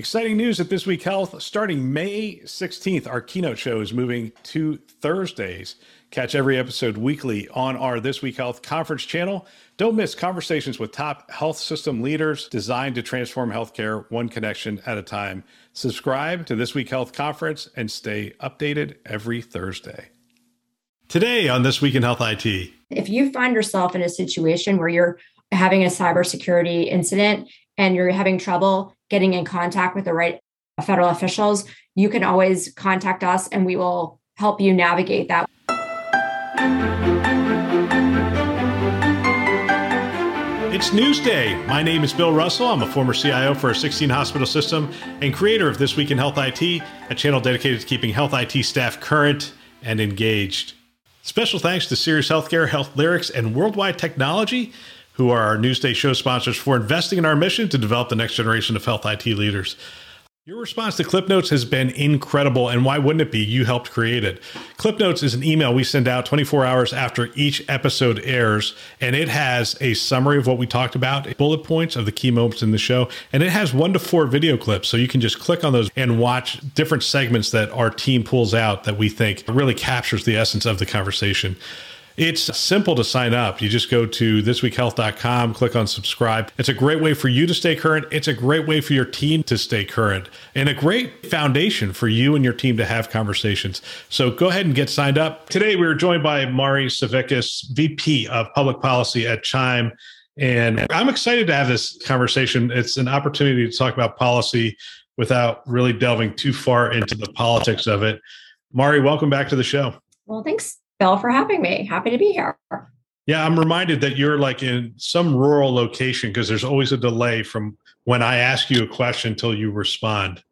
Exciting news at This Week Health. Starting May 16th, our keynote show is moving to Thursdays. Catch every episode weekly on our This Week Health conference channel. Don't miss conversations with top health system leaders designed to transform healthcare one connection at a time. Subscribe to This Week Health conference and stay updated every Thursday. Today on This Week in Health IT. If you find yourself in a situation where you're having a cybersecurity incident and you're having trouble getting in contact with the right federal officials, you can always contact us and we will help you navigate that. It's Newsday. My name is Bill Russell. I'm a former CIO for a 16 hospital system and creator of This Week in Health IT, a channel dedicated to keeping health IT staff current and engaged. Special thanks to Sirius Healthcare, Health Lyrics, and Worldwide Technology who are our Newsday show sponsors, for investing in our mission to develop the next generation of health IT leaders. Your response to Clip Notes has been incredible, and why wouldn't it be? You helped create it. Clip Notes is an email we send out 24 hours after each episode airs, and it has a summary of what we talked about, bullet points of the key moments in the show, and it has one to four video clips. So you can just click on those and watch different segments that our team pulls out that we think really captures the essence of the conversation. It's simple to sign up. You just go to thisweekhealth.com, click on subscribe. It's a great way for you to stay current. It's a great way for your team to stay current and a great foundation for you and your team to have conversations. So go ahead and get signed up. Today, we are joined by Mari Savickas, VP of Public Policy at Chime. And I'm excited to have this conversation. It's an opportunity to talk about policy without really delving too far into the politics of it. Mari, welcome back to the show. Well, thanks Bill, for having me. Happy to be here. Yeah, I'm reminded that you're like in some rural location because there's always a delay from when I ask you a question until you respond.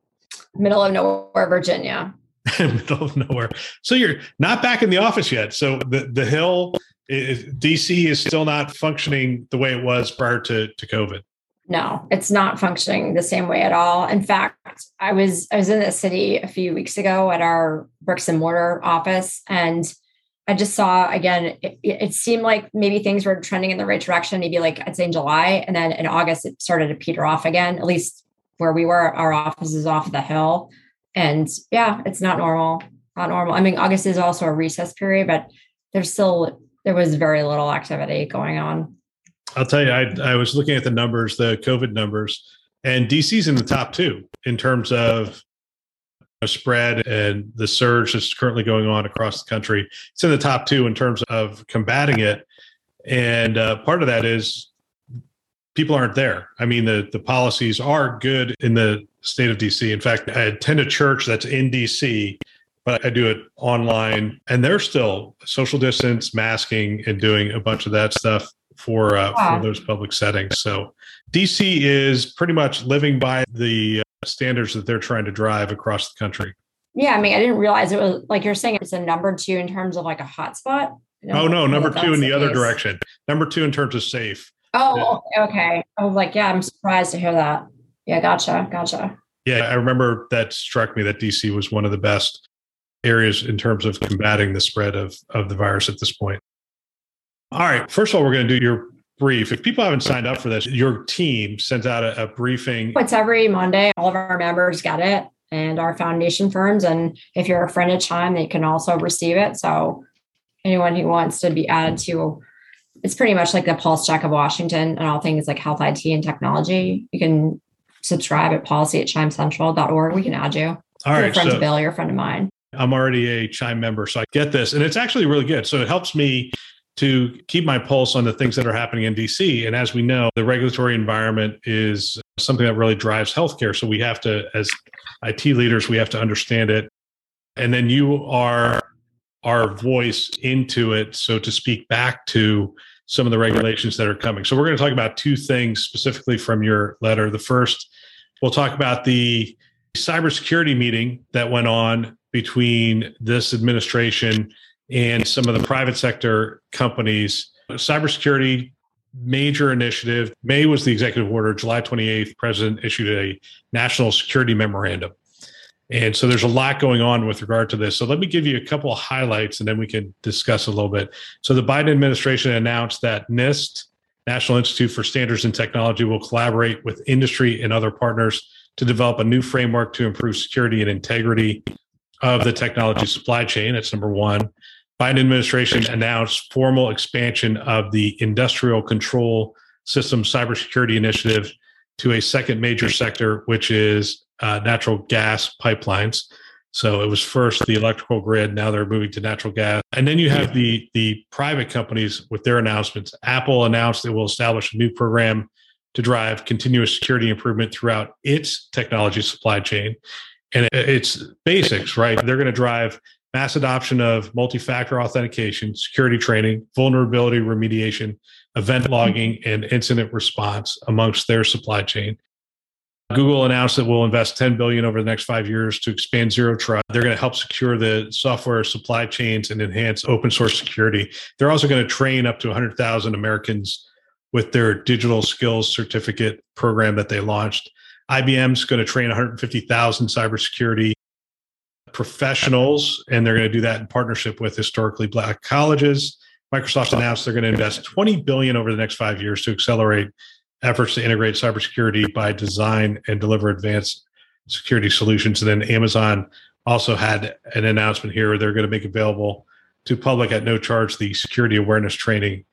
Middle of nowhere, Virginia. Middle of nowhere. So you're not back in the office yet. So the the Hill, DC is still not functioning the way it was prior to to COVID. No, it's not functioning the same way at all. In fact, I was I was in the city a few weeks ago at our bricks and mortar office, and I just saw again, it, it, seemed like maybe things were trending in the right direction, maybe like I'd say in July. And then in August, it started to peter off again, at least where we were. Our office is off the hill. And yeah, it's not normal. Not normal. I mean, August is also a recess period, but there's still, there was very little activity going on. I'll tell you, I, I was looking at the numbers, the COVID numbers, and DC's in the top two in terms of spread and the surge that's currently going on across the country. It's in the top two in terms of combating it. And uh, part of that is people aren't there. I mean, the, the policies are good in the state of DC. In fact, I attend a church that's in DC, but I do it online and they're still social distance, masking, and doing a bunch of that stuff for, uh, for those public settings. So DC is pretty much living by the standards that they're trying to drive across the country. Yeah, I mean, I didn't realize it was like you're saying it's a number two in terms of like a hotspot. Oh no, number two in the, the other direction. Number two in terms of safe. Oh, okay. I was like, yeah, I'm surprised to hear that. Yeah, gotcha, gotcha. Yeah, I remember that struck me that DC was one of the best areas in terms of combating the spread of of the virus at this point. All right. First of all, we're going to do your brief. If people haven't signed up for this, your team sends out a, a briefing. It's every Monday. All of our members get it and our foundation firms. And if you're a friend of Chime, they can also receive it. So anyone who wants to be added to it's pretty much like the pulse check of Washington and all things like health IT and technology. You can subscribe at policy at chimecentral.org. We can add you. All right. You're a friend so of Bill, you're a friend of mine. I'm already a Chime member, so I get this. And it's actually really good. So it helps me to keep my pulse on the things that are happening in DC. And as we know, the regulatory environment is something that really drives healthcare. So we have to, as IT leaders, we have to understand it. And then you are our voice into it. So to speak back to some of the regulations that are coming. So we're going to talk about two things specifically from your letter. The first, we'll talk about the cybersecurity meeting that went on between this administration and some of the private sector companies. Cybersecurity major initiative. May was the executive order. July 28th, president issued a national security memorandum. And so there's a lot going on with regard to this. So let me give you a couple of highlights and then we can discuss a little bit. So the Biden administration announced that NIST, National Institute for Standards and Technology, will collaborate with industry and other partners to develop a new framework to improve security and integrity of the technology supply chain. That's number one. Biden administration announced formal expansion of the industrial control system cybersecurity initiative to a second major sector, which is uh, natural gas pipelines. So it was first the electrical grid. Now they're moving to natural gas. And then you have the the private companies with their announcements. Apple announced it will establish a new program to drive continuous security improvement throughout its technology supply chain. And it's basics, right? They're going to drive mass adoption of multi-factor authentication, security training, vulnerability remediation, event logging, and incident response amongst their supply chain. Google announced that we'll invest 10 billion over the next five years to expand zero trust. They're going to help secure the software supply chains and enhance open source security. They're also going to train up to 100,000 Americans with their digital skills certificate program that they launched. IBM's going to train 150,000 cybersecurity professionals, and they're going to do that in partnership with historically black colleges. Microsoft announced they're going to invest 20 billion over the next five years to accelerate efforts to integrate cybersecurity by design and deliver advanced security solutions. And then Amazon also had an announcement here they're going to make available to public at no charge the security awareness training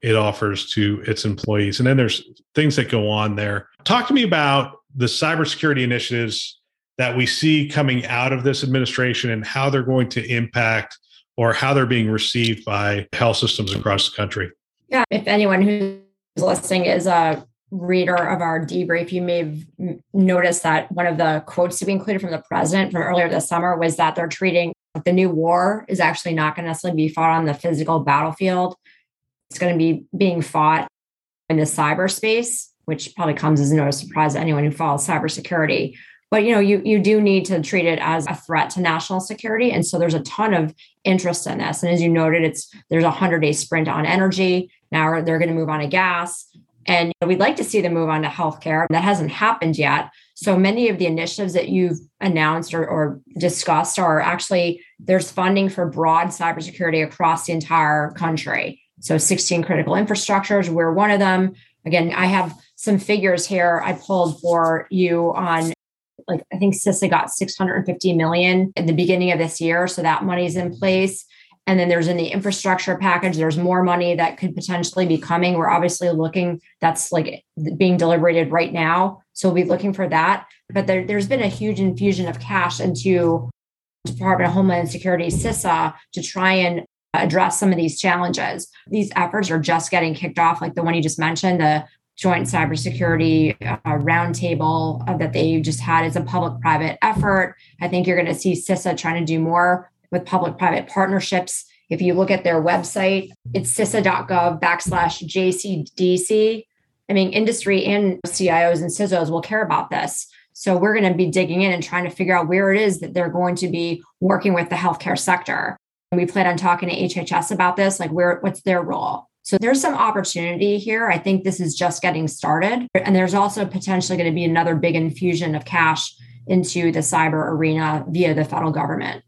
it offers to its employees. And then there's things that go on there. Talk to me about the cybersecurity initiatives that we see coming out of this administration and how they're going to impact or how they're being received by health systems across the country. Yeah, if anyone who's listening is a reader of our debrief, you may have noticed that one of the quotes to be included from the president from earlier this summer was that they're treating the new war is actually not going to necessarily be fought on the physical battlefield. It's going to be being fought in the cyberspace, which probably comes as no surprise to anyone who follows cybersecurity. But you know, you you do need to treat it as a threat to national security, and so there's a ton of interest in this. And as you noted, it's there's a hundred day sprint on energy. Now they're going to move on to gas. And we'd like to see them move on to healthcare. That hasn't happened yet. So many of the initiatives that you've announced or, or, discussed are actually there's funding for broad cybersecurity across the entire country. So 16 critical infrastructures, we're one of them. Again, I have some figures here I pulled for you on like I think CISA got 650 million at the beginning of this year. So that money's in place. And then there's in the infrastructure package, there's more money that could potentially be coming. We're obviously looking, that's like being deliberated right now. So we'll be looking for that. But there, there's been a huge infusion of cash into Department of Homeland Security, CISA, to try and address some of these challenges. These efforts are just getting kicked off, like the one you just mentioned, the joint cybersecurity uh, roundtable uh, that they just had is a public private effort. I think you're going to see CISA trying to do more with public private partnerships. If you look at their website, it's cisa.gov backslash JCDC. I mean, industry and CIOs and CISOs will care about this. So we're going to be digging in and trying to figure out where it is that they're going to be working with the healthcare sector. And we plan on talking to HHS about this, like where what's their role. So there's some opportunity here. I think this is just getting started. And there's also potentially going to be another big infusion of cash into the cyber arena via the federal government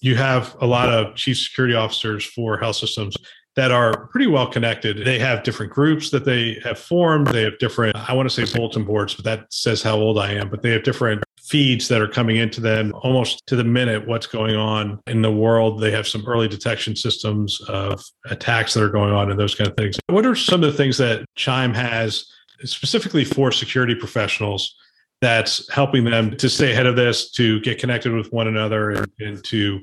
you have a lot of chief security officers for health systems that are pretty well connected. They have different groups that they have formed. They have different, I want to say bulletin boards, but that says how old I am, but they have different feeds that are coming into them almost to the minute what's going on in the world. They have some early detection systems of attacks that are going on and those kind of things. What are some of the things that Chime has specifically for security professionals that's helping them to stay ahead of this, to get connected with one another, and, and to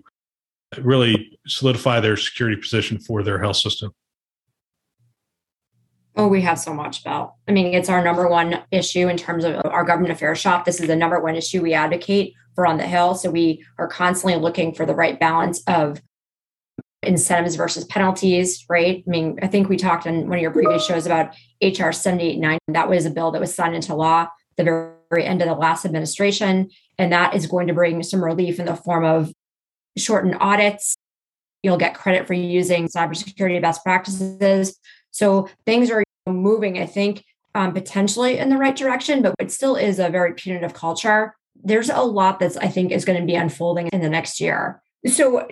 really solidify their security position for their health system? Oh, we have so much about. I mean, it's our number one issue in terms of our government affairs shop. This is the number one issue we advocate for on the Hill. So we are constantly looking for the right balance of incentives versus penalties, right? I mean, I think we talked in one of your previous shows about HR 789. That was a bill that was signed into law the very end of the last administration. And that is going to bring some relief in the form of shortened audits. You'll get credit for using cybersecurity best practices. So things are moving, I think, um, potentially in the right direction, but it still is a very punitive culture. There's a lot that's, I think, is going to be unfolding in the next year. So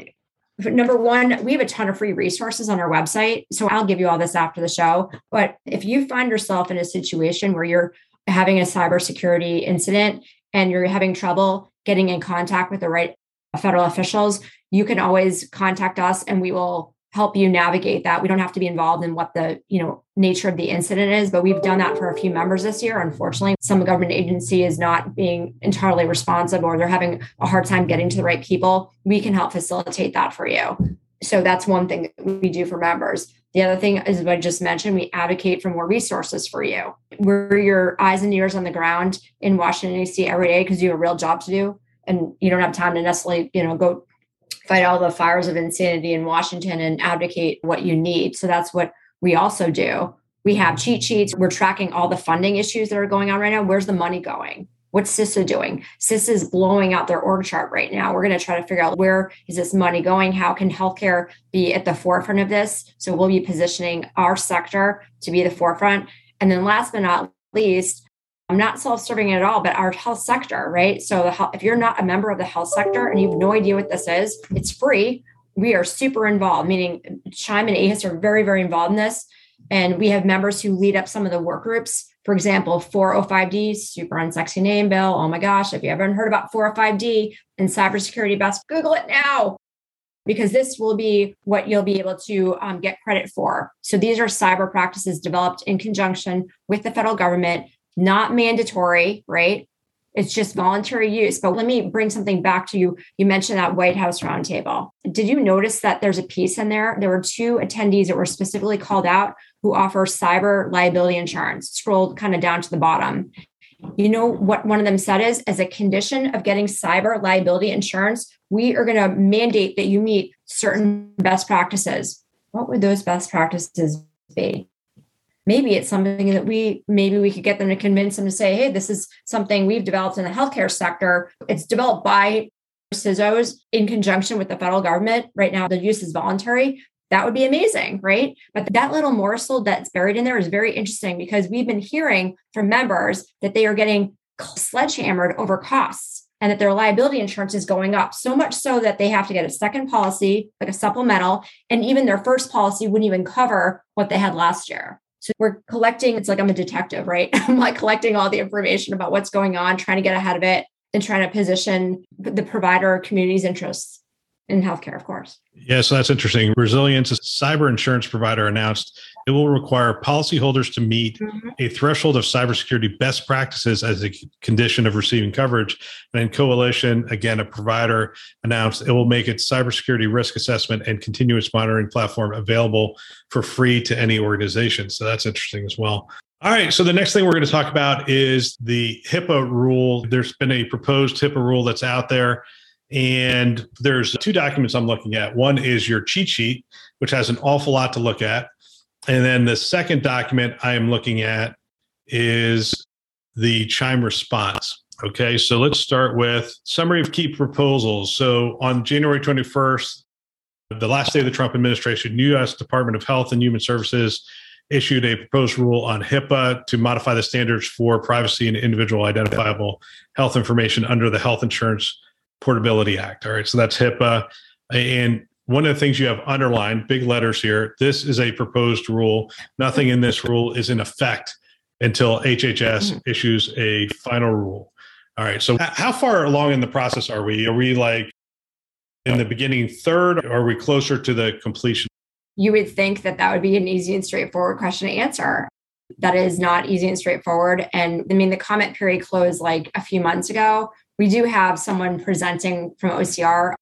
number one, we have a ton of free resources on our website. So I'll give you all this after the show. But if you find yourself in a situation where you're having a cybersecurity incident and you're having trouble getting in contact with the right federal officials, you can always contact us and we will help you navigate that. We don't have to be involved in what the, you know, nature of the incident is, but we've done that for a few members this year. Unfortunately, some government agency is not being entirely responsive or they're having a hard time getting to the right people. We can help facilitate that for you. So that's one thing that we do for members. The other thing is what I just mentioned, we advocate for more resources for you. We're your eyes and ears on the ground in Washington, D.C. every day because you have a real job to do and you don't have time to necessarily, you know, go fight all the fires of insanity in Washington and advocate what you need. So that's what we also do. We have mm-hmm. cheat sheets. We're tracking all the funding issues that are going on right now. Where's the money going? What's CISA doing? CISA is blowing out their org chart right now. We're going to try to figure out where is this money going? How can healthcare be at the forefront of this? So we'll be positioning our sector to be the forefront. And then last but not least, I'm not self-serving at all, but our health sector, right? So health, if you're not a member of the health sector and you have no idea what this is, it's free. We are super involved, meaning CHIME and AHIS are very, very involved in this. And we have members who lead up some of the work groups for example, 405D, super unsexy name, Bill. Oh my gosh, if you haven't heard about 405D and cybersecurity best, Google it now because this will be what you'll be able to um, get credit for. So these are cyber practices developed in conjunction with the federal government, not mandatory, right? It's just voluntary use. But let me bring something back to you. You mentioned that White House roundtable. Did you notice that there's a piece in there? There were two attendees that were specifically called out who offer cyber liability insurance. Scroll kind of down to the bottom. You know what one of them said is as a condition of getting cyber liability insurance, we are going to mandate that you meet certain best practices. What would those best practices be? Maybe it's something that we maybe we could get them to convince them to say hey this is something we've developed in the healthcare sector. It's developed by CISOs in conjunction with the federal government. Right now the use is voluntary. That would be amazing right? But that little morsel that's buried in there is very interesting because we've been hearing from members that they are getting sledgehammered over costs and that their liability insurance is going up. So much so that they have to get a second policy like a supplemental and even their first policy wouldn't even cover what they had last year so we're collecting, it's like I'm a detective, right? I'm like collecting all the information about what's going on, trying to get ahead of it and trying to position the provider community's interests in healthcare, of course. Yeah, so that's interesting. Resilience, a cyber insurance provider, announced it will require policyholders to meet mm-hmm. a threshold of cybersecurity best practices as a condition of receiving coverage. And then Coalition, again, a provider, announced it will make its cybersecurity risk assessment and continuous monitoring platform available for free to any organization. So that's interesting as well. All right. So the next thing we're going to talk about is the HIPAA rule. There's been a proposed HIPAA rule that's out there. And there's two documents I'm looking at. One is your cheat sheet, which has an awful lot to look at. And then the second document I am looking at is the chime response. Okay, so let's start with summary of key proposals. So on January 21st, the last day of the Trump administration, U.S. Department of Health and Human Services issued a proposed rule on HIPAA to modify the standards for privacy and individual identifiable health information under the Health Insurance Portability Act. All right, so that's HIPAA. And one of the things you have underlined, big letters here, this is a proposed rule. Nothing in this rule is in effect until HHS mm-hmm. issues a final rule. All right. So, how far along in the process are we? Are we like in the beginning third? Or are we closer to the completion? You would think that that would be an easy and straightforward question to answer. That is not easy and straightforward. And I mean, the comment period closed like a few months ago. We do have someone presenting from OCR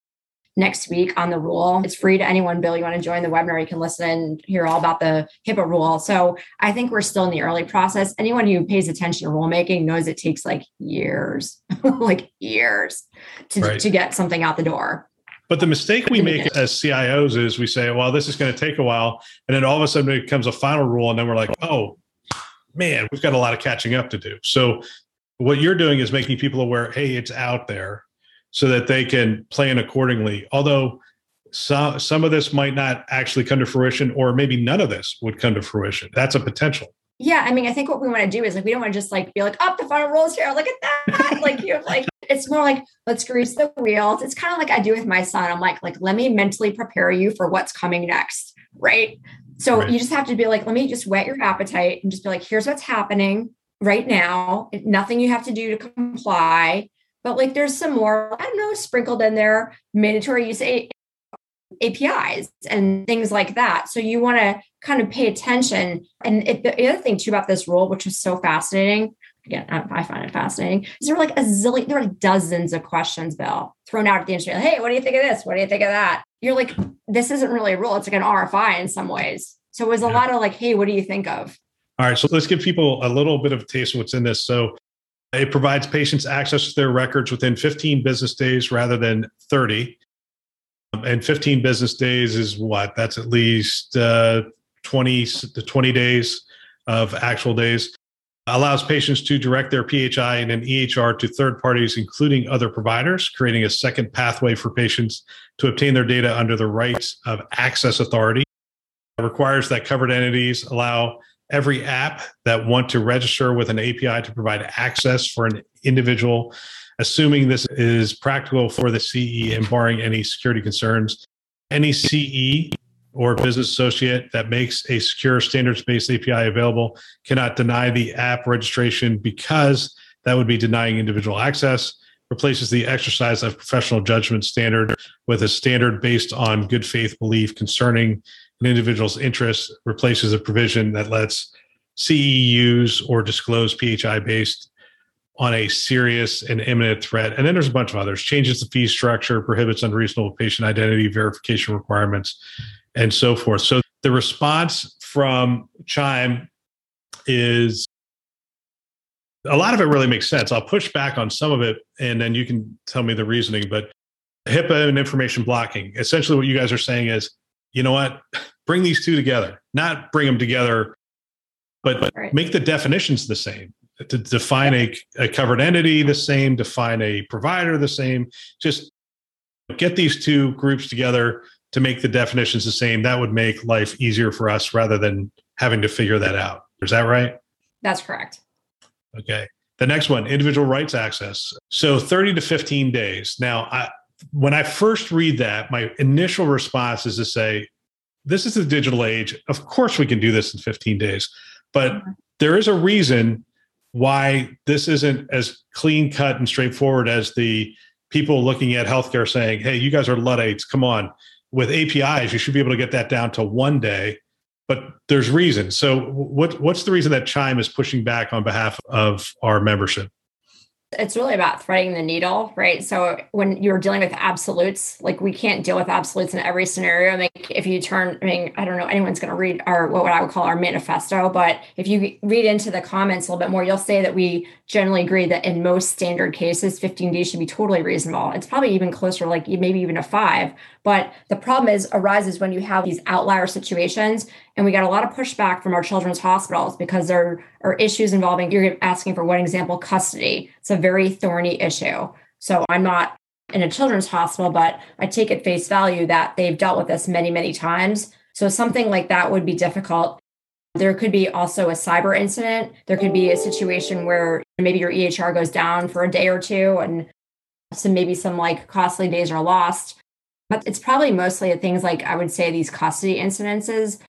next week on the rule. It's free to anyone, Bill. You want to join the webinar, you can listen and hear all about the HIPAA rule. So I think we're still in the early process. Anyone who pays attention to rulemaking knows it takes like years, like years to, right. to get something out the door. But the mistake we make as CIOs is we say, well, this is going to take a while. And then all of a sudden it becomes a final rule. And then we're like, oh, man, we've got a lot of catching up to do. So what you're doing is making people aware, hey, it's out there so that they can plan accordingly. Although some some of this might not actually come to fruition, or maybe none of this would come to fruition. That's a potential. Yeah, I mean, I think what we want to do is like we don't want to just like be like, oh, the final rules here. Look at that. like you're like, it's more like let's grease the wheels. It's kind of like I do with my son. I'm like, like let me mentally prepare you for what's coming next, right? So right. you just have to be like, let me just whet your appetite and just be like, here's what's happening. right now, nothing you have to do to comply. But like there's some more, I don't know, sprinkled in there, mandatory use a- APIs and things like that. So you want to kind of pay attention. And it, the other thing too about this rule, which is so fascinating, again, I, find it fascinating, is there are like a zillion, there are dozens of questions, Bill, thrown out at the industry. Like, hey, what do you think of this? What do you think of that? You're like, this isn't really a rule. It's like an RFI in some ways. So it was a yeah. lot of like, hey, what do you think of? All right. So let's give people a little bit of taste of what's in this. So it provides patients access to their records within 15 business days rather than 30. And 15 business days is what? That's at least uh, 20 to 20 days of actual days. Allows patients to direct their PHI and an EHR to third parties, including other providers, creating a second pathway for patients to obtain their data under the rights of access authority. It requires that covered entities allow every app that want to register with an API to provide access for an individual assuming this is practical for the CE and barring any security concerns. Any CE or business associate that makes a secure standards based API available cannot deny the app registration because that would be denying individual access. Replaces the exercise of professional judgment standard with a standard based on good faith belief concerning an individual's interest Replaces a provision that lets CEUs or disclose PHI based on a serious and imminent threat. And then there's a bunch of others changes the fee structure, prohibits unreasonable patient identity verification requirements, and so forth. So the response from Chime is a lot of it really makes sense. I'll push back on some of it and then you can tell me the reasoning. But HIPAA and information blocking essentially, what you guys are saying is, you know what? Bring these two together, not bring them together, but right. make the definitions the same to define a, a covered entity the same, define a provider the same, just get these two groups together to make the definitions the same. That would make life easier for us rather than having to figure that out. Is that right? That's correct. Okay. The next one, individual rights access. So 30 to 15 days. Now, I, when I first read that, my initial response is to say, this is the digital age. Of course, we can do this in 15 days. But mm-hmm. there is a reason why this isn't as clean cut and straightforward as the people looking at healthcare saying, hey, you guys are Luddites, come on. With APIs, you should be able to get that down to one day, but there's reason. So, what, what's the reason that Chime is pushing back on behalf of our membership? It's really about threading the needle, right? So when you're dealing with absolutes, like we can't deal with absolutes in every scenario. Like if you turn, I mean, I don't know, anyone's going to read our what I would call our manifesto, but if you read into the comments a little bit more, you'll say that we generally agree that in most standard cases, 15 days should be totally reasonable. It's probably even closer, like maybe even a five. But the problem is arises when you have these outlier situations, and we got a lot of pushback from our children's hospitals because there are issues involving. You're asking for one example, custody. It's a very thorny issue. So I'm not in a children's hospital, but I take at face value that they've dealt with this many, many times. So something like that would be difficult. There could be also a cyber incident. There could be a situation where maybe your EHR goes down for a day or two and so maybe some like costly days are lost. But it's probably mostly things like I would say these custody incidences.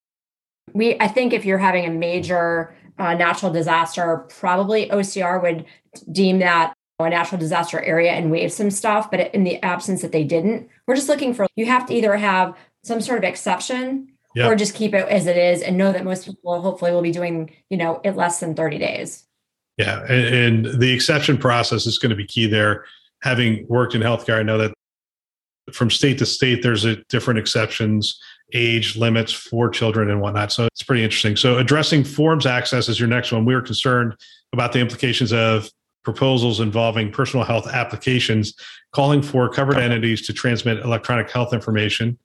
We I think if you're having a major uh, natural disaster, probably OCR would deem that a natural disaster area and waive some stuff. But in the absence that they didn't, we're just looking for you have to either have some sort of exception yep. or just keep it as it is and know that most people hopefully will be doing you know it less than 30 days yeah and, and the exception process is going to be key there having worked in healthcare i know that from state to state there's a different exceptions age limits for children and whatnot. So it's pretty interesting. So addressing forms access is your next one. We are concerned about the implications of proposals involving personal health applications calling for covered entities to transmit electronic health information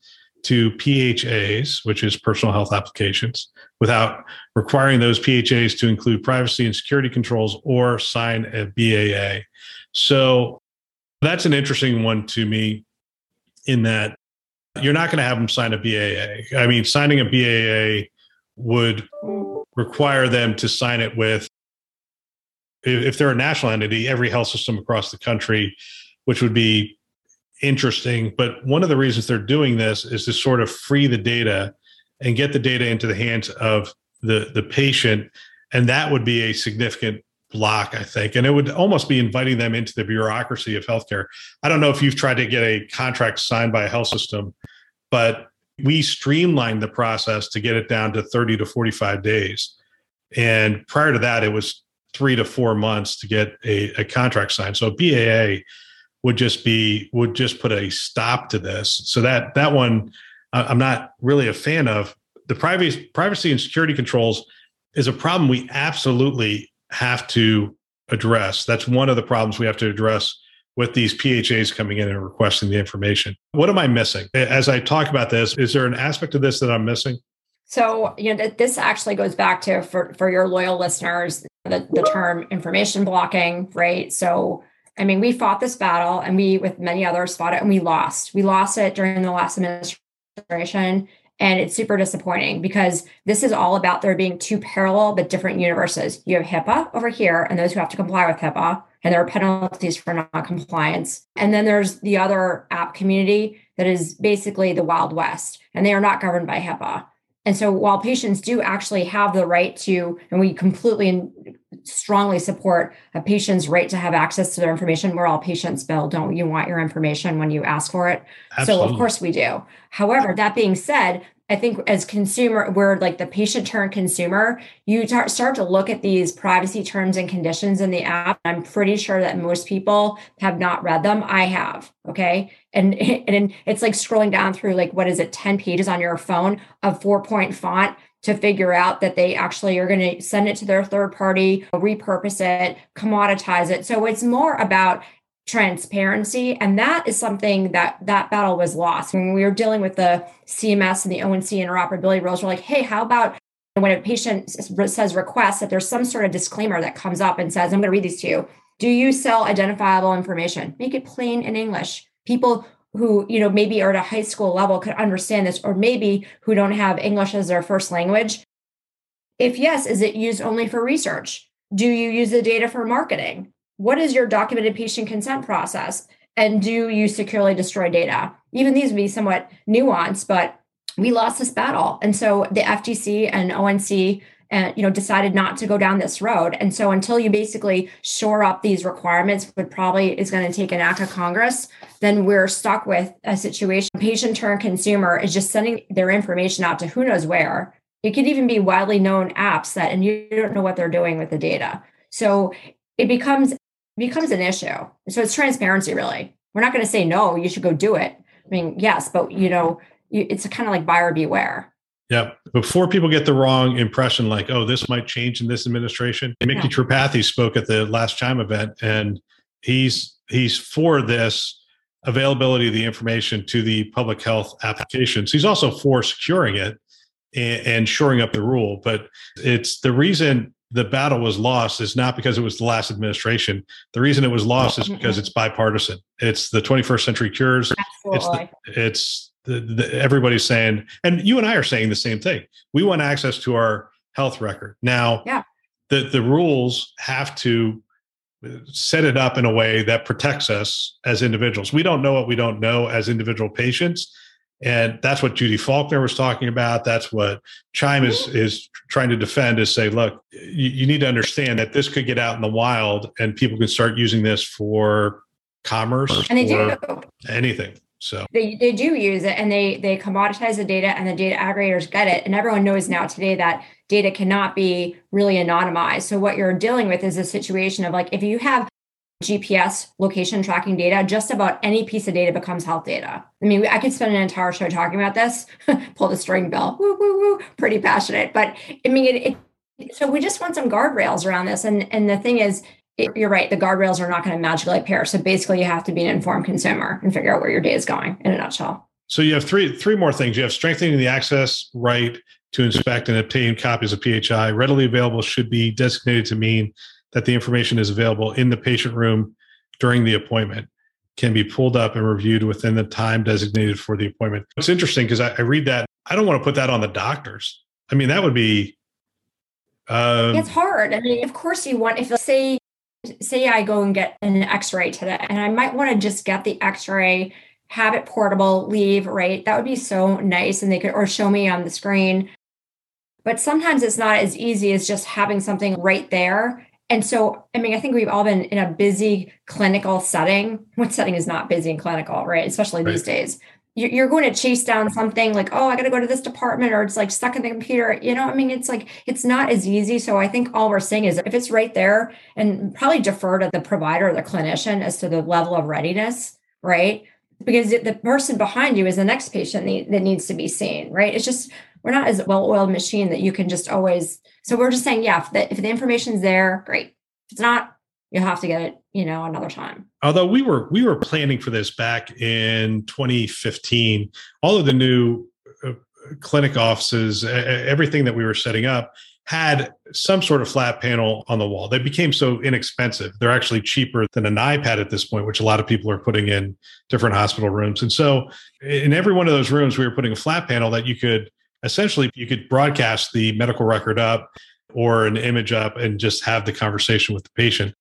to PHAs, which is personal health applications, without requiring those PHAs to include privacy and security controls or sign a BAA. So that's an interesting one to me in that you're not going to have them sign a BAA. I mean, signing a BAA would require them to sign it with, if they're a national entity, every health system across the country, which would be interesting. But one of the reasons they're doing this is to sort of free the data and get the data into the hands of the, the patient. And that would be a significant block, I think. And it would almost be inviting them into the bureaucracy of healthcare. I don't know if you've tried to get a contract signed by a health system, but we streamlined the process to get it down to 30 to 45 days. And prior to that, it was three to four months to get a, a contract signed. So BAA would just be would just put a stop to this. So that that one I'm not really a fan of. The privacy privacy and security controls is a problem we absolutely have to address. That's one of the problems we have to address with these PHAs coming in and requesting the information. What am I missing? As I talk about this, is there an aspect of this that I'm missing? So, you know, this actually goes back to for, for your loyal listeners, the, the term information blocking, right? So, I mean, we fought this battle and we, with many others, fought it and we lost. We lost it during the last administration. And it's super disappointing because this is all about there being two parallel but different universes. You have HIPAA over here and those who have to comply with HIPAA, and there are penalties for non-compliance. And then there's the other app community that is basically the Wild West, and they are not governed by HIPAA. And so while patients do actually have the right to, and we completely and strongly support a patient's right to have access to their information, we're all patients, Bill. Don't you want your information when you ask for it? Absolutely. So of course we do. However, that being said, I think as consumer, we're like the patient turned consumer, you tar- start to look at these privacy terms and conditions in the app. I'm pretty sure that most people have not read them. I have. Okay. And, and it's like scrolling down through like, what is it, 10 pages on your phone of four point font to figure out that they actually are going to send it to their third party, repurpose it, commoditize it. So it's more about transparency and that is something that that battle was lost. When we were dealing with the cms and the onc interoperability rules we're like hey how about when a patient says request that there's some sort of disclaimer that comes up and says i'm going to read these to you. Do you sell identifiable information make it plain in english people who you know maybe are at a high school level could understand this or maybe who don't have english as their first language if yes is it used only for research do you use the data for marketing what is your documented patient consent process? And do you securely destroy data? Even these would be somewhat nuanced, but we lost this battle. And so the FTC and ONC and you know decided not to go down this road and so until you basically shore up these requirements which probably is going to take an act of congress then we're stuck with a situation patient turn consumer is just sending their information out to who knows where it could even be widely known apps that and you don't know what they're doing with the data so it becomes becomes an issue. So it's transparency, really. We're not going to say no, you should go do it. I mean, yes, but you know, it's kind of like buyer beware. Yeah. Before people get the wrong impression, like, oh, this might change in this administration. Micky yeah. Tripathi spoke at the last Chime event, and he's he's for this availability of the information to the public health applications. He's also for securing it and, and shoring up the rule. But it's the reason the battle was lost is not because it was the last administration. The reason it was lost is because it's bipartisan. It's the 21st century cures. Absolutely. It's the, it's the, the, everybody's saying, and you and I are saying the same thing. We want access to our health record. Now, yeah. the the rules have to set it up in a way that protects us as individuals. We don't know what we don't know as individual patients. And that's what Judy Faulkner was talking about. That's what Chime is is trying to defend is say, look, you, you, need to understand that this could get out in the wild and people can start using this for commerce and they do anything. So they, they do use it and they they commoditize the data and the data aggregators get it. And everyone knows now today that data cannot be really anonymized. So what you're dealing with is a situation of like if you have GPS location tracking data, just about any piece of data becomes health data. I mean, I could spend an entire show talking about this, pull the string Bill, woo, woo, woo, pretty passionate. But I mean, it, it, so we just want some guardrails around this. And, and the thing is, it, you're right, the guardrails are not going to magically appear. So basically, you have to be an informed consumer and figure out where your day is going in a nutshell. So you have three three more things. You have strengthening the access right to inspect and obtain copies of PHI. Readily available should be designated to mean that the information is available in the patient room during the appointment can be pulled up and reviewed within the time designated for the appointment. It's interesting because I, I, read that. I don't want to put that on the doctors. I mean, that would be. Um, it's hard. I mean, of course, you want if say say I go and get an X-ray today, and I might want to just get the X-ray, have it portable, leave. Right, that would be so nice, and they could or show me on the screen. But sometimes it's not as easy as just having something right there And so, I mean, I think we've all been in a busy clinical setting. What setting is not busy and clinical, right? Especially right. these days. You're going to chase down something like, oh, I got to go to this department, or it's like stuck in the computer. You know, I mean, it's like, it's not as easy. So I think all we're saying is if it's right there, and probably defer to the provider or the clinician as to the level of readiness, right? Because the person behind you is the next patient that needs to be seen, right? It's just, we're not as well oiled machine that you can just always so we're just saying, yeah, if the, if the information's there, great. If it's not, you'll have to get it, you know, another time. Although we were we were planning for this back in 2015, all of the new uh, clinic offices, everything that we were setting up had some sort of flat panel on the wall. They became so inexpensive. They're actually cheaper than an iPad at this point, which a lot of people are putting in different hospital rooms. And so in every one of those rooms, we were putting a flat panel that you could essentially you could broadcast the medical record up or an image up and just have the conversation with the patient.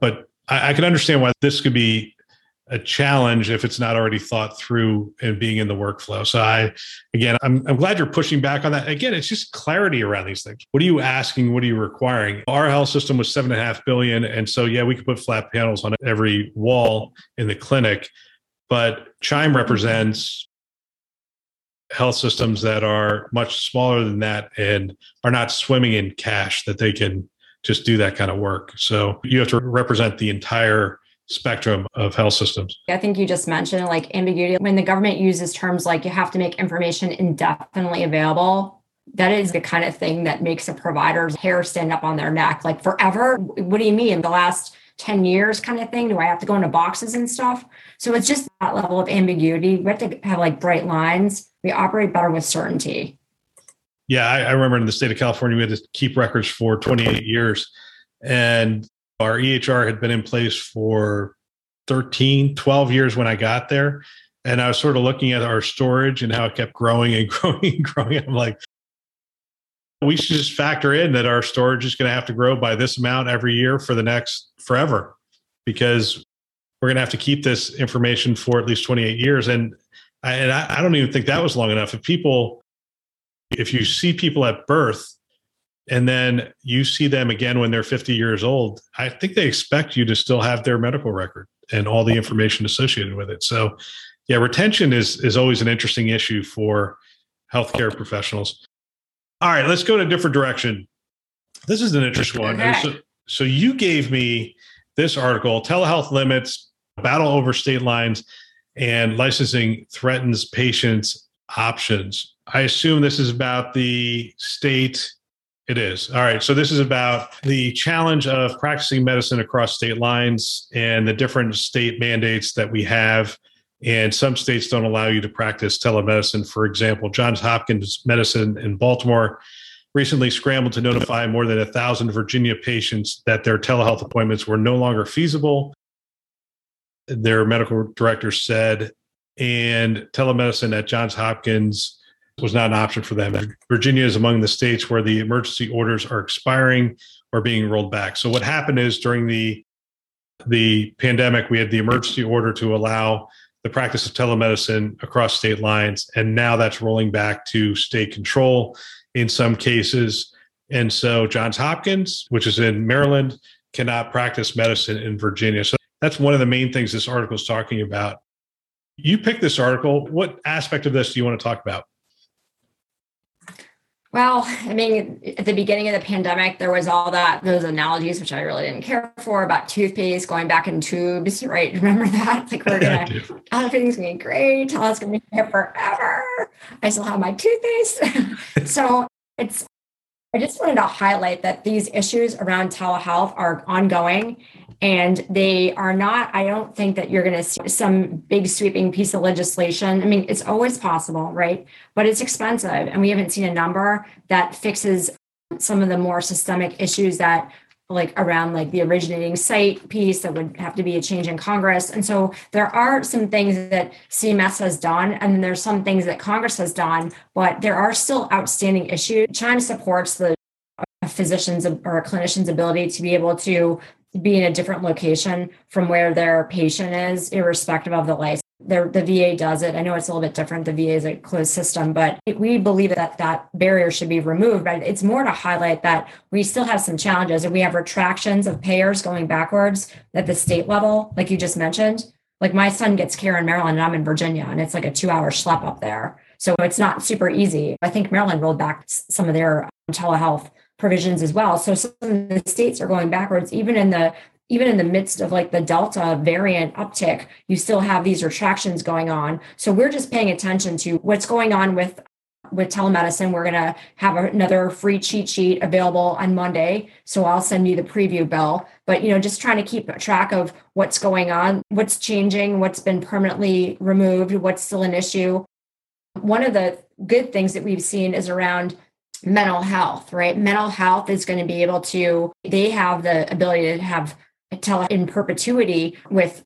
But I, I can understand why this could be a challenge if it's not already thought through and being in the workflow. So I, again, I'm, I'm glad you're pushing back on that. Again, it's just clarity around these things. What are you asking? What are you requiring? Our health system was seven and a half billion. And so, yeah, we could put flat panels on every wall in the clinic, but Chime represents health systems that are much smaller than that and are not swimming in cash that they can just do that kind of work. So you have to represent the entire spectrum of health systems. I think you just mentioned like ambiguity. When the government uses terms like you have to make information indefinitely available, that is the kind of thing that makes a provider's hair stand up on their neck. Like forever? What do you mean? The last 10 years kind of thing? Do I have to go into boxes and stuff? So it's just that level of ambiguity. We have to have like bright lines. We operate better with certainty. Yeah, I, I remember in the state of California, we had to keep records for 28 years. And our EHR had been in place for 13, 12 years when I got there. And I was sort of looking at our storage and how it kept growing and growing and growing. I'm like, we should just factor in that our storage is going to have to grow by this amount every year for the next forever because we're going to have to keep this information for at least 28 years and I, and I, I don't even think that was long enough if people if you see people at birth and then you see them again when they're 50 years old i think they expect you to still have their medical record and all the information associated with it so yeah retention is is always an interesting issue for healthcare professionals all right, let's go in a different direction. This is an interesting one. Okay. So, so you gave me this article, Telehealth Limits, Battle Over State Lines, and Licensing Threatens Patients' Options. I assume this is about the state. It is. All right. So this is about the challenge of practicing medicine across state lines and the different state mandates that we have and some states don't allow you to practice telemedicine. For example, Johns Hopkins Medicine in Baltimore recently scrambled to notify more than a thousand Virginia patients that their telehealth appointments were no longer feasible. Their medical director said, and telemedicine at Johns Hopkins was not an option for them. Virginia is among the states where the emergency orders are expiring or being rolled back. So what happened is during the the pandemic, we had the emergency order to allow the practice of telemedicine across state lines. And now that's rolling back to state control in some cases. And so Johns Hopkins, which is in Maryland, cannot practice medicine in Virginia. So that's one of the main things this article is talking about. You picked this article. What aspect of this do you want to talk about? Well, I mean, at the beginning of the pandemic, there was all that those analogies, which I really didn't care for about toothpaste going back in tubes, right? Remember that? Like we're gonna everything's gonna be great, all it's gonna be here forever. I still have my toothpaste. so it's I just wanted to highlight that these issues around telehealth are ongoing and they are not i don't think that you're going to see some big sweeping piece of legislation. I mean it's always possible right? But it's expensive and we haven't seen a number that fixes some of the more systemic issues that like around like the originating site piece that would have to be a change in congress. And so there are some things that cms has done and there's some things that congress has done but there are still outstanding issues. Chime supports the physician's or a clinician's ability to be able to be in a different location from where their patient is, irrespective of the license. the, the VA does it. I know it's a little bit different. The VA is a closed system, but we believe that that barrier should be removed. But it's more to highlight that we still have some challenges and we have retractions of payers going backwards at the state level, like you just mentioned. Like my son gets care in Maryland and I'm in Virginia and it's like a two hour schlep up there. So it's not super easy. I think Maryland rolled back some of their um, telehealth provisions as well. So some of the states are going backwards, even in the even in the midst of like the Delta variant uptick, you still have these retractions going on. So we're just paying attention to what's going on with with telemedicine. We're going to have another free cheat sheet available on Monday. So I'll send you the preview bill. But you know, just trying to keep track of what's going on, what's changing, what's been permanently removed, what's still an issue. One of the good things that we've seen is around mental health, right? Mental health is going to be able to, they have the ability to have tele in perpetuity with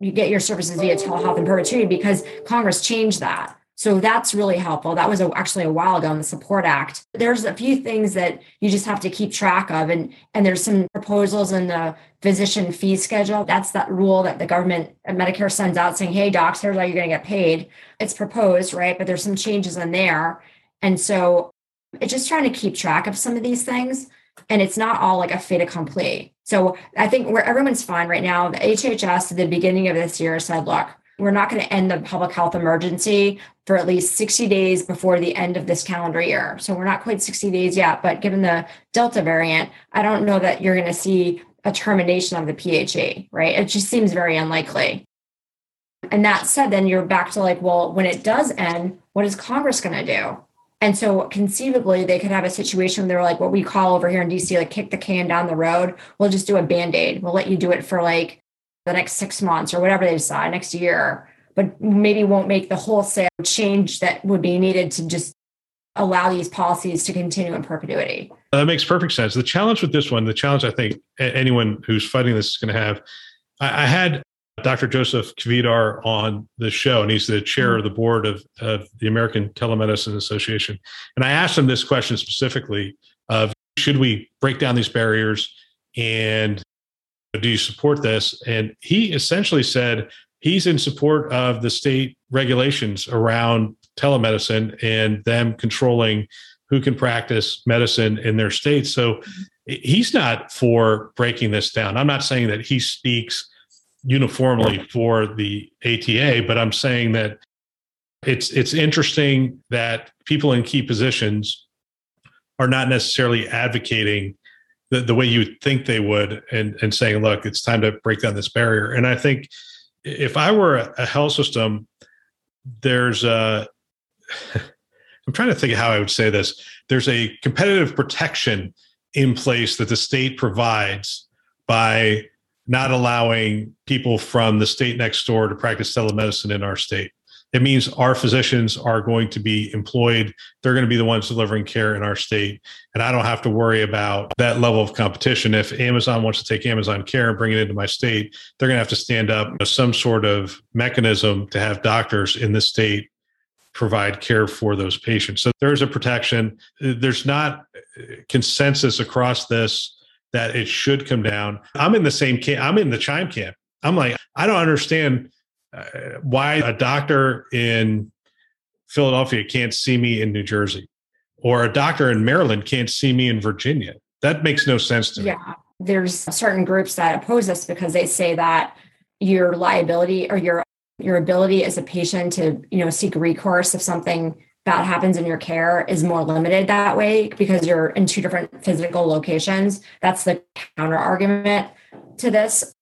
you get your services via telehealth in perpetuity because Congress changed that. So that's really helpful. That was a, actually a while ago in the Support Act. There's a few things that you just have to keep track of, and and there's some proposals in the physician fee schedule. That's that rule that the government Medicare sends out saying, "Hey, docs, here's how you're going to get paid." It's proposed, right? But there's some changes in there, and so just trying to keep track of some of these things and it's not all like a fait accompli. So I think where everyone's fine right now, the HHS at the beginning of this year said, look, we're not going to end the public health emergency for at least 60 days before the end of this calendar year. So we're not quite 60 days yet, but given the Delta variant, I don't know that you're going to see a termination of the PHE, right? It just seems very unlikely. And that said, then you're back to like, well, when it does end, what is Congress going to do? And so conceivably they could have a situation where they're like what we call over here in DC, like kick the can down the road. We'll just do a band-aid. We'll let you do it for like the next six months or whatever they decide next year, but maybe won't make the wholesale change that would be needed to just allow these policies to continue in perpetuity. That makes perfect sense. The challenge with this one, the challenge I think anyone who's fighting this is going to have, I, had Dr. Joseph Kvedar on the show, and he's the chair mm-hmm. of the board of, of the American Telemedicine Association. And I asked him this question specifically of should we break down these barriers and do you support this? And he essentially said he's in support of the state regulations around telemedicine and them controlling who can practice medicine in their state. So mm-hmm. he's not for breaking this down. I'm not saying that he speaks uniformly for the ATA, but I'm saying that it's it's interesting that people in key positions are not necessarily advocating the, the way you think they would and, and saying, look, it's time to break down this barrier. And I think if I were a, health system, there's a I'm trying to think of how I would say this. There's a competitive protection in place that the state provides by not allowing people from the state next door to practice telemedicine in our state. It means our physicians are going to be employed. They're going to be the ones delivering care in our state. And I don't have to worry about that level of competition. If Amazon wants to take Amazon Care and bring it into my state, they're going to have to stand up some sort of mechanism to have doctors in the state provide care for those patients. So there's a protection. There's not consensus across this that it should come down. I'm in the same camp. I'm in the Chime camp. I'm like, I don't understand uh, why a doctor in Philadelphia can't see me in New Jersey or a doctor in Maryland can't see me in Virginia. That makes no sense to me. Yeah. There's certain groups that oppose us because they say that your liability or your your ability as a patient to, you know, seek recourse if something that happens in your care is more limited that way because you're in two different physical locations. That's the counter argument to this.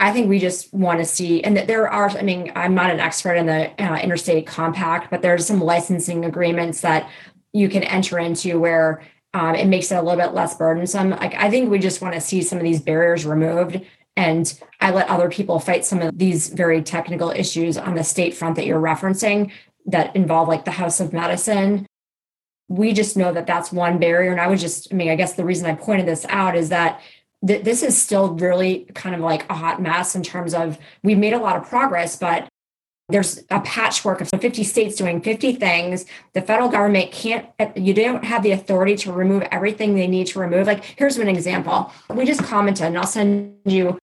I think we just want to see, and there are, I mean, I'm not an expert in the uh, interstate compact, but there's some licensing agreements that you can enter into where um, it makes it a little bit less burdensome. Like, I think we just want to see some of these barriers removed. And I let other people fight some of these very technical issues on the state front that you're referencing that involve like the House of Medicine. We just know that that's one barrier. And I would just, I mean, I guess the reason I pointed this out is that th- this is still really kind of like a hot mess in terms of we've made a lot of progress, but there's a patchwork of 50 states doing 50 things. The federal government can't, you don't have the authority to remove everything they need to remove. Like, here's an example. We just commented, and I'll send you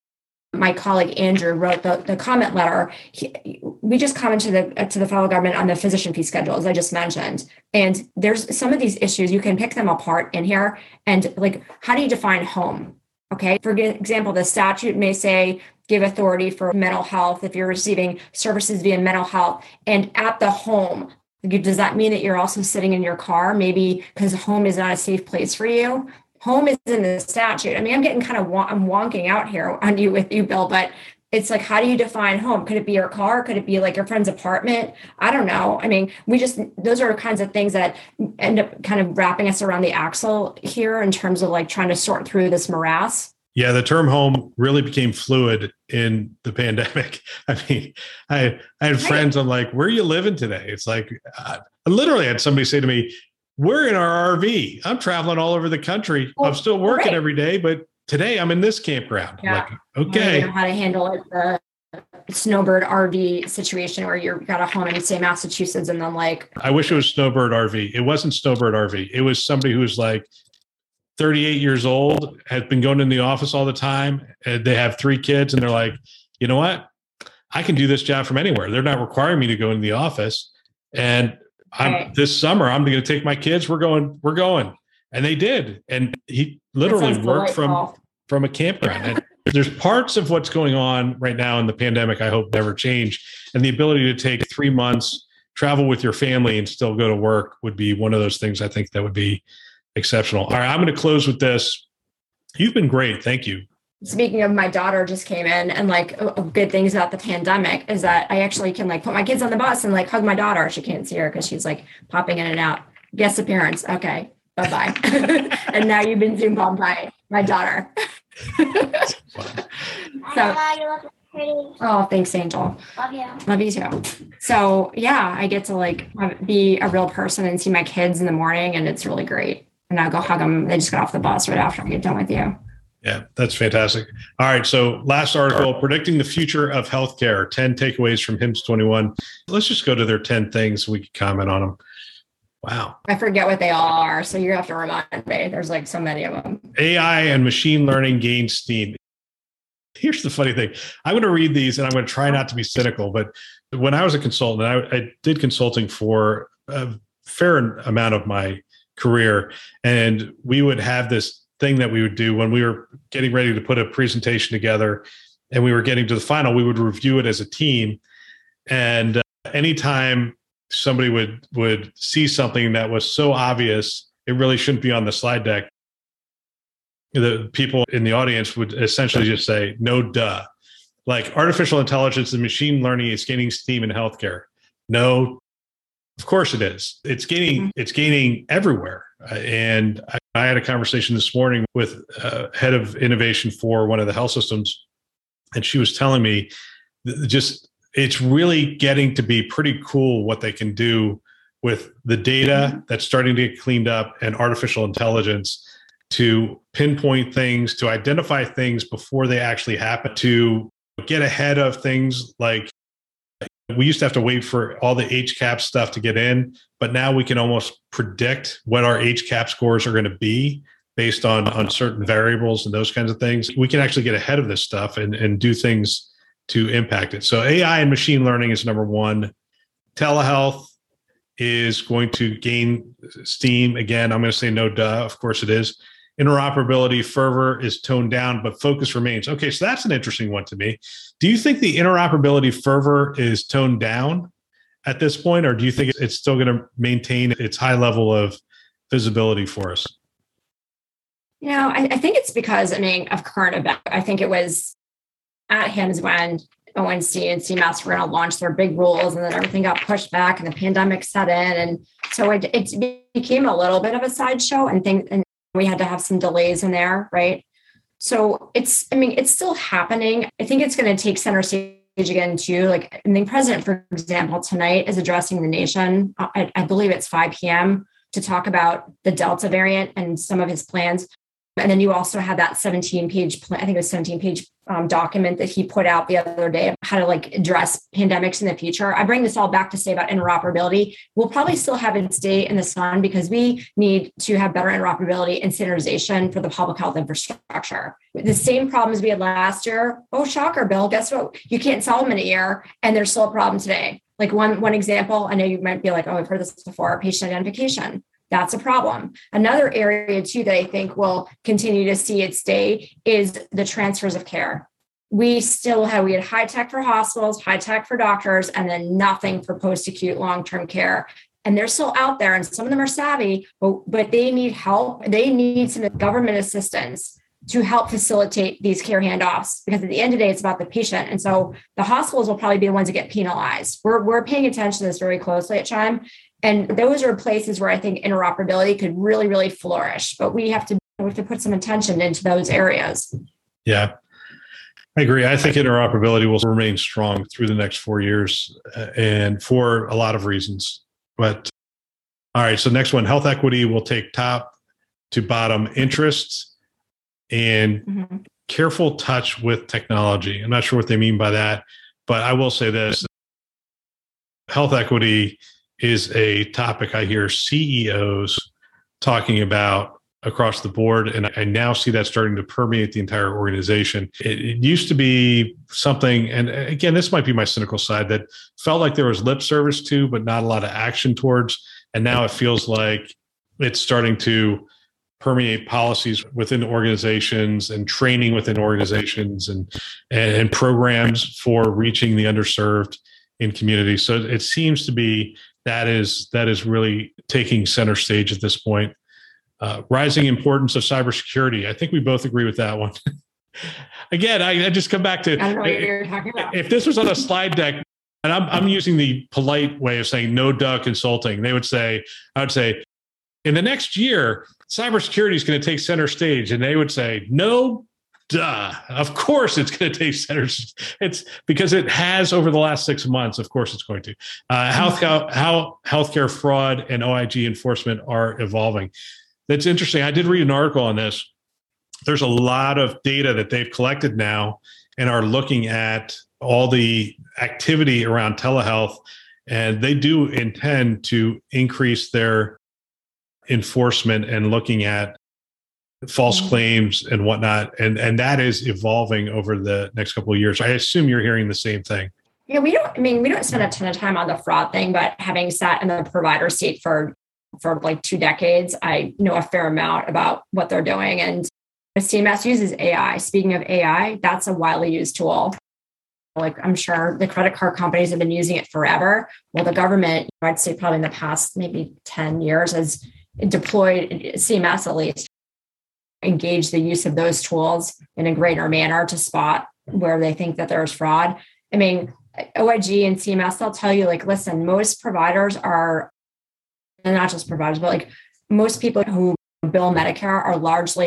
my colleague Andrew wrote the, the comment letter. He, we just commented to the to the federal government on the physician fee schedule, as I just mentioned. And there's some of these issues you can pick them apart in here. And like, how do you define home? Okay. For example, the statute may say give authority for mental health if you're receiving services via mental health and at the home. Does that mean that you're also sitting in your car? Maybe because home is not a safe place for you. Home is in the statute. I mean, I'm getting kind of I'm wonking out here on you with you, Bill, but it's like how do you define home? Could it be your car? Could it be like your friend's apartment? I don't know. I mean we just those are kinds of things that end up kind of wrapping us around the axle here in terms of like trying to sort through this morass. Yeah the term home really became fluid in the pandemic. I mean i i had friends i'm like where are you living today? It's like uh, i literally had somebody say to me we're in our rv i'm traveling all over the country well, i'm still working right. every day but today I'm in this campground. Yeah. Like, okay. how to handle it, the snowbird RV situation where you've got a home in say Massachusetts and then like I wish it was snowbird RV. It wasn't snowbird RV. It was somebody who was like 38 years old, had been going in the office all the time. And they have three kids and they're like, you know what? I can do this job from anywhere. They're not requiring me to go into the office. And I'm this summer, I'm going to take my kids. We're going, we're going. And they did. And he literally worked from from a campground. And there's parts of what's going on right now in the pandemic i hope never change. And the ability to take three months travel with your family and still go to work would be one of those things i think that would be exceptional. All right i'm going to close with this. You've been great. Thank you speaking of my daughter just came in and like good things about the pandemic is that i actually can like put my kids on the bus and like hug my daughter she can't see her because she's like popping in and out guest appearance okay bye bye. and now you've been Zoom bombed by my daughter. so, oh, thanks, Angel. Love you. Love you too. So, yeah, I get to like be a real person and see my kids in the morning, and it's really great. And I'll go hug them. They just got off the bus right after I get done with you. Yeah, that's fantastic. All right. So, last article predicting the future of healthcare 10 takeaways from HIMSS 21. Let's just go to their 10 things. We can comment on them. Wow. I forget what they all are. So you have to remind me. There's like so many of them. AI and machine learning gain steam. Here's the funny thing. I'm going to read these and I'm going to try not to be cynical. But when I was a consultant, I, I did consulting for a fair amount of my career. And we would have this thing that we would do when we were getting ready to put a presentation together and we were getting to the final, we would review it as a team. And uh, anytime somebody would would see something that was so obvious it really shouldn't be on the slide deck. The people in the audience would essentially just say no duh. Like artificial intelligence and machine learning is gaining steam in healthcare. No. Of course it is. It's gaining mm-hmm. it's gaining everywhere. Uh, and I, I, had a conversation this morning with uh, head of innovation for one of the health systems and she was telling me just it's really getting to be pretty cool what they can do with the data that's starting to get cleaned up and artificial intelligence to pinpoint things, to identify things before they actually happen, to get ahead of things like we used to have to wait for all the HCAHPS stuff to get in, but now we can almost predict what our HCAHPS scores are going to be based on on certain variables and those kinds of things. We can actually get ahead of this stuff and, and do things to impact it. So AI and machine learning is number one. Telehealth is going to gain steam. Again, I'm going to say no duh. Of course it is. Interoperability fervor is toned down, but focus remains. Okay, so that's an interesting one to me. Do you think the interoperability fervor is toned down at this point, or do you think it's still going to maintain its high level of visibility for us? You know, I, I think it's because, I mean, of current event. I think it was at HIMSS when ONC and CMS were going to launch their big rules, and then everything got pushed back, and the pandemic set in, and so it, it became a little bit of a sideshow, and things, and we had to have some delays in there, right? So it's, I mean, it's still happening. I think it's going to take center stage again too. Like, I mean, president, for example, tonight is addressing the nation. I, I believe it's 5 p.m. to talk about the Delta variant and some of his plans And then you also had that 17 page, I think it was 17 page um, document that he put out the other day of how to like address pandemics in the future. I bring this all back to say about interoperability. We'll probably still have its day in the sun because we need to have better interoperability and standardization for the public health infrastructure. The same problems we had last year. Oh, shocker, Bill. Guess what? You can't solve them in a year, and there's still a problem today. Like one one example, I know you might be like, oh, I've heard this before. Patient identification that's a problem. Another area, too, that I think will continue to see its day is the transfers of care. We still have, we had HITECH for hospitals, HITECH for doctors, and then nothing for post acute long term care. And they're still out there, and some of them are savvy, but, but they need help. They need some government assistance to help facilitate these care handoffs because at the end of the day, it's about the patient. And so the hospitals will probably be the ones that get penalized. We're, we're paying attention to this very closely at Chime. And those are places where I think interoperability could really, really flourish. But we have to we have to put some attention into those areas. Yeah. I agree. I think interoperability will remain strong through the next four years uh, and for a lot of reasons. But all right, so next one health equity will take top to bottom interests and mm-hmm. careful touch with technology. I'm not sure what they mean by that, but I will say this health equity is a topic I hear CEOs talking about across the board. And I now see that starting to permeate the entire organization. It, it, used to be something, and again, this might be my cynical side, that felt like there was lip service to, but not a lot of action towards. And now it feels like it's starting to permeate policies within organizations and training within organizations and, and, and programs for reaching the underserved in communities. So it seems to be that is that is really taking center stage at this point. Uh, rising importance of cybersecurity. I think we both agree with that one. Again, I, I, just come back to if this was on a slide deck, and I'm, I'm using the polite way of saying no duh consulting. They would say, I would say, in the next year, cybersecurity is going to take center stage, and they would say no duh. Of course it's going to take center it's because it has over the last six months of course it's going to. Uh, health how healthcare fraud and oig enforcement are evolving. That's interesting. I did read an article on this. There's a lot of data that they've collected now and are looking at all the activity around telehealth and they do intend to increase their enforcement and looking at false mm-hmm. claims and whatnot and and that is evolving over the next couple of years. I assume you're hearing the same thing. Yeah we don't i mean we don't spend a ton of time on the fraud thing but having sat in the provider seat for for like two decades i know a fair amount about what they're doing. And cms uses ai speaking of ai that's a widely used tool. Like i'm sure the credit card companies have been using it forever. Well the government i'd say probably in the past maybe 10 years has deployed cms at least engage the use of those tools in a greater manner to spot where they think that there's fraud. I mean, OIG and CMS, they'll tell you, like, listen, most providers are, not just providers, but like most people who bill Medicare are largely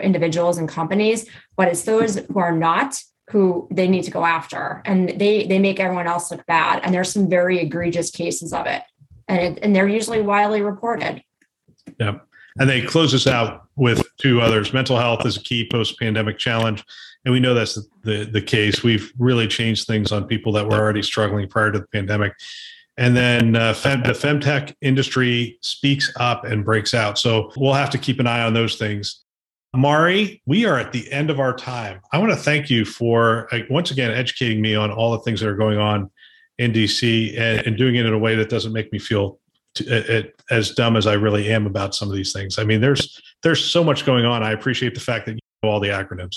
individuals and companies, but it's those who are not who they need to go after and they they make everyone else look bad and there's some very egregious cases of it and it, and they're usually widely reported yep and they close us out with two others. Mental health is a key post-pandemic challenge, and we know that's the, the, the case. We've really changed things on people that were already struggling prior to the pandemic. And then uh, fem, the femtech industry speaks up and breaks out. So we'll have to keep an eye on those things. Mari, we are at the end of our time. I want to thank you for uh, once again educating me on all the things that are going on in DC and, and doing it in a way that doesn't make me feel to, as dumb as I really am about some of these things. I mean, there's there's so much going on. I appreciate the fact that you know all the acronyms.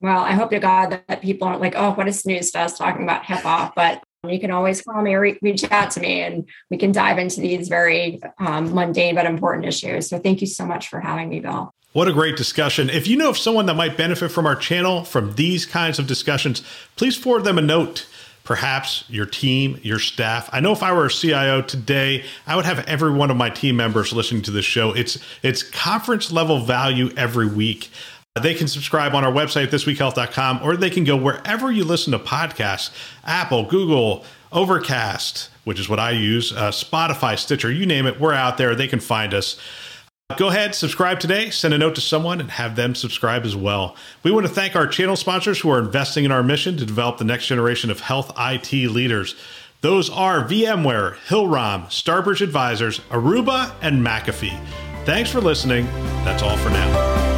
Well, I hope to God that people aren't like, oh, what is Snooze Fest talking about HIPAA? But you can always call me or reach out to me and we can dive into these very um, mundane but important issues. So thank you so much for having me, Bill. What a great discussion. If you know of someone that might benefit from our channel from these kinds of discussions, please forward them a note perhaps your team, your staff. I know if I were a CIO today, I would have every one of my team members listening to this show. It's it's conference level value every week. They can subscribe on our website, thisweekhealth.com, or they can go wherever you listen to podcasts Apple, Google, Overcast, which is what I use, uh, Spotify, Stitcher, you name it, we're out there. They can find us. Go ahead, subscribe today, send a note to someone, and have them subscribe as well. We want to thank our channel sponsors who are investing in our mission to develop the next generation of health IT leaders. Those are VMware, Hillrom, Starbridge Advisors, Aruba, and McAfee. Thanks for listening. That's all for now.